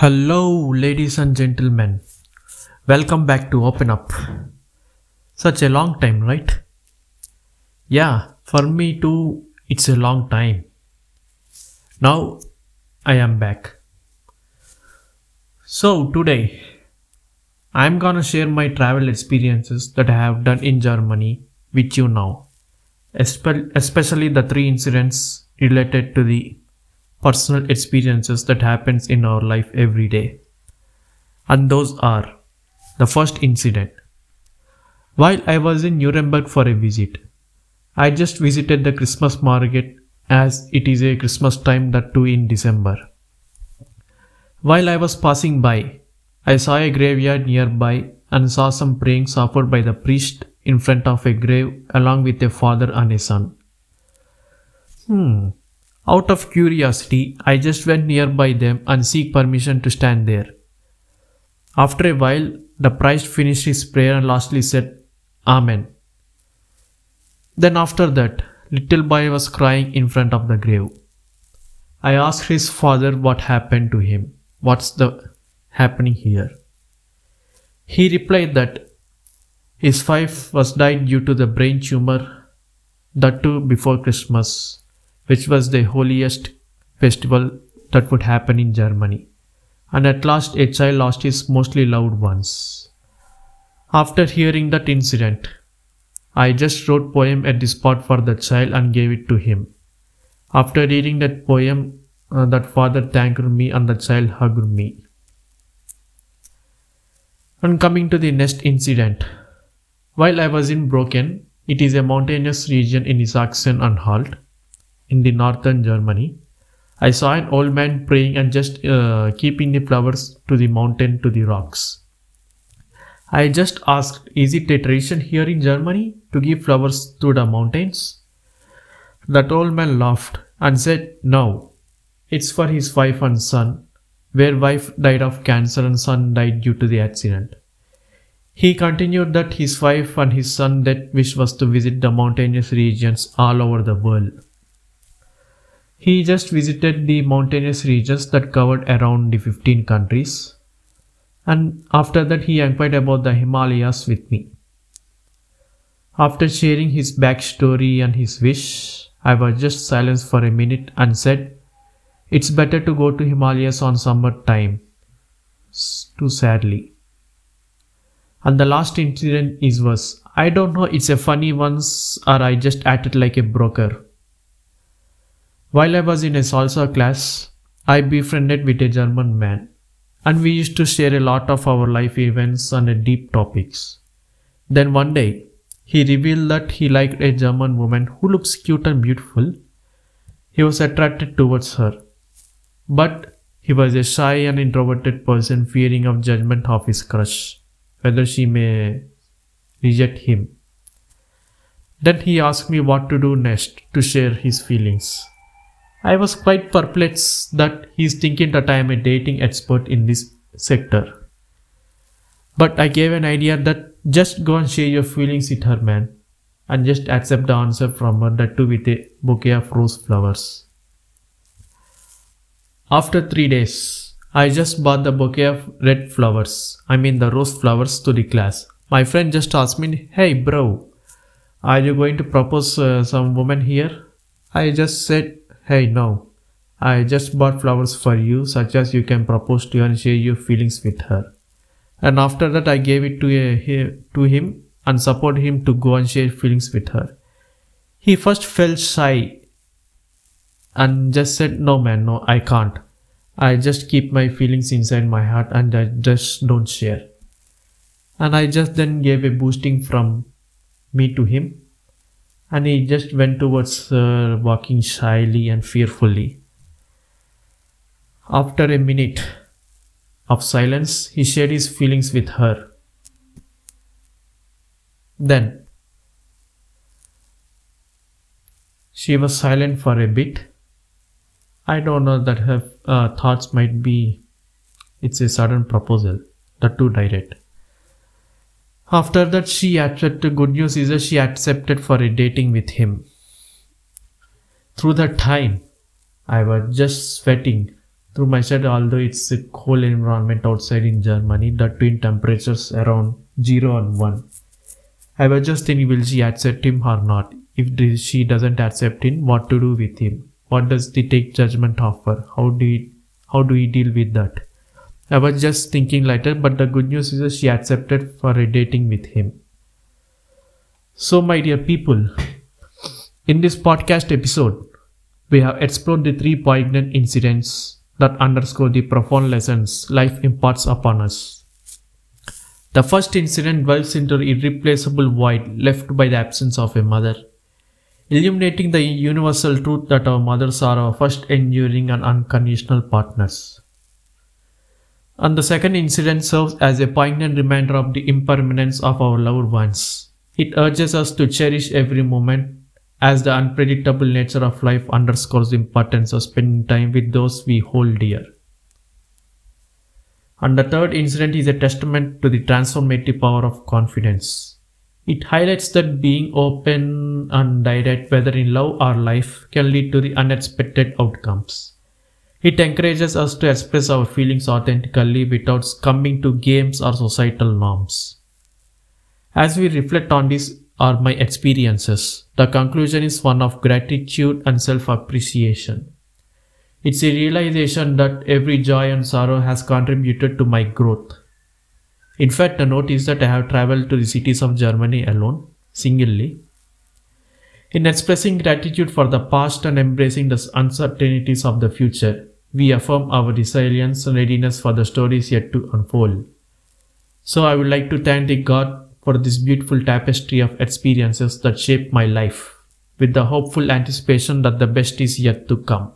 Hello, ladies and gentlemen. Welcome back to Open Up. Such a long time, right? Yeah, for me too, it's a long time. Now I am back. So, today I'm gonna share my travel experiences that I have done in Germany with you now, Espe- especially the three incidents related to the personal experiences that happens in our life every day. And those are the first incident. While i was in nuremberg for a visit i just visited the christmas market as it is a christmas time that too in december. While i was passing by i saw a graveyard nearby and saw some prayings offered by the priest in front of a grave along with a father and a son. Hmm out of curiosity, I just went nearby them and seek permission to stand there. After a while, the priest finished his prayer and lastly said, Amen. Then after that, little boy was crying in front of the grave. I asked his father what happened to him. What's the happening here? He replied that his wife was died due to the brain tumor, that too before Christmas which was the holiest festival that would happen in Germany. And at last, a child lost his mostly loved ones. After hearing that incident, I just wrote poem at the spot for the child and gave it to him. After reading that poem, uh, that father thanked me and the child hugged me. And coming to the next incident, while I was in Brocken, it is a mountainous region in Sachsen-Anhalt in the northern Germany. I saw an old man praying and just uh, keeping the flowers to the mountain to the rocks. I just asked, is it a tradition here in Germany to give flowers to the mountains? That old man laughed and said, no, it's for his wife and son, where wife died of cancer and son died due to the accident. He continued that his wife and his son that wish was to visit the mountainous regions all over the world. He just visited the mountainous regions that covered around the 15 countries. And after that, he inquired about the Himalayas with me. After sharing his backstory and his wish, I was just silenced for a minute and said, It's better to go to Himalayas on summer time. Too sadly. And the last incident is worse. I don't know it's a funny once or I just acted like a broker. While I was in a salsa class, I befriended with a German man, and we used to share a lot of our life events and deep topics. Then one day, he revealed that he liked a German woman who looks cute and beautiful. He was attracted towards her, but he was a shy and introverted person fearing of judgment of his crush, whether she may reject him. Then he asked me what to do next to share his feelings. I was quite perplexed that he's thinking that I am a dating expert in this sector. But I gave an idea that just go and share your feelings with her, man, and just accept the answer from her, that too with a bouquet of rose flowers. After three days, I just bought the bouquet of red flowers, I mean the rose flowers, to the class. My friend just asked me, Hey bro, are you going to propose uh, some woman here? I just said, Hey, no. I just bought flowers for you, such as you can propose to her and share your feelings with her. And after that, I gave it to, a, to him and supported him to go and share feelings with her. He first felt shy and just said, No, man, no, I can't. I just keep my feelings inside my heart and I just don't share. And I just then gave a boosting from me to him and he just went towards her, walking shyly and fearfully. After a minute of silence, he shared his feelings with her. Then, she was silent for a bit. I don't know that her uh, thoughts might be it's a sudden proposal, that too direct. After that, she accepted. Good news is that she accepted for a dating with him. Through that time, I was just sweating through my study, although it's a cold environment outside in Germany, the twin temperatures around 0 and 1. I was just thinking, will she accept him or not? If she doesn't accept him, what to do with him? What does the take judgment offer? How do how do we deal with that? I was just thinking later, but the good news is she accepted for a dating with him. So, my dear people, in this podcast episode, we have explored the three poignant incidents that underscore the profound lessons life imparts upon us. The first incident dwells into the irreplaceable void left by the absence of a mother, illuminating the universal truth that our mothers are our first enduring and unconditional partners. And the second incident serves as a poignant reminder of the impermanence of our loved ones. It urges us to cherish every moment as the unpredictable nature of life underscores the importance of spending time with those we hold dear. And the third incident is a testament to the transformative power of confidence. It highlights that being open and direct, whether in love or life, can lead to the unexpected outcomes. It encourages us to express our feelings authentically without succumbing to games or societal norms. As we reflect on these are my experiences. The conclusion is one of gratitude and self appreciation. It's a realization that every joy and sorrow has contributed to my growth. In fact, the note is that I have traveled to the cities of Germany alone, singly. In expressing gratitude for the past and embracing the uncertainties of the future, we affirm our resilience and readiness for the stories yet to unfold. So I would like to thank the God for this beautiful tapestry of experiences that shape my life, with the hopeful anticipation that the best is yet to come.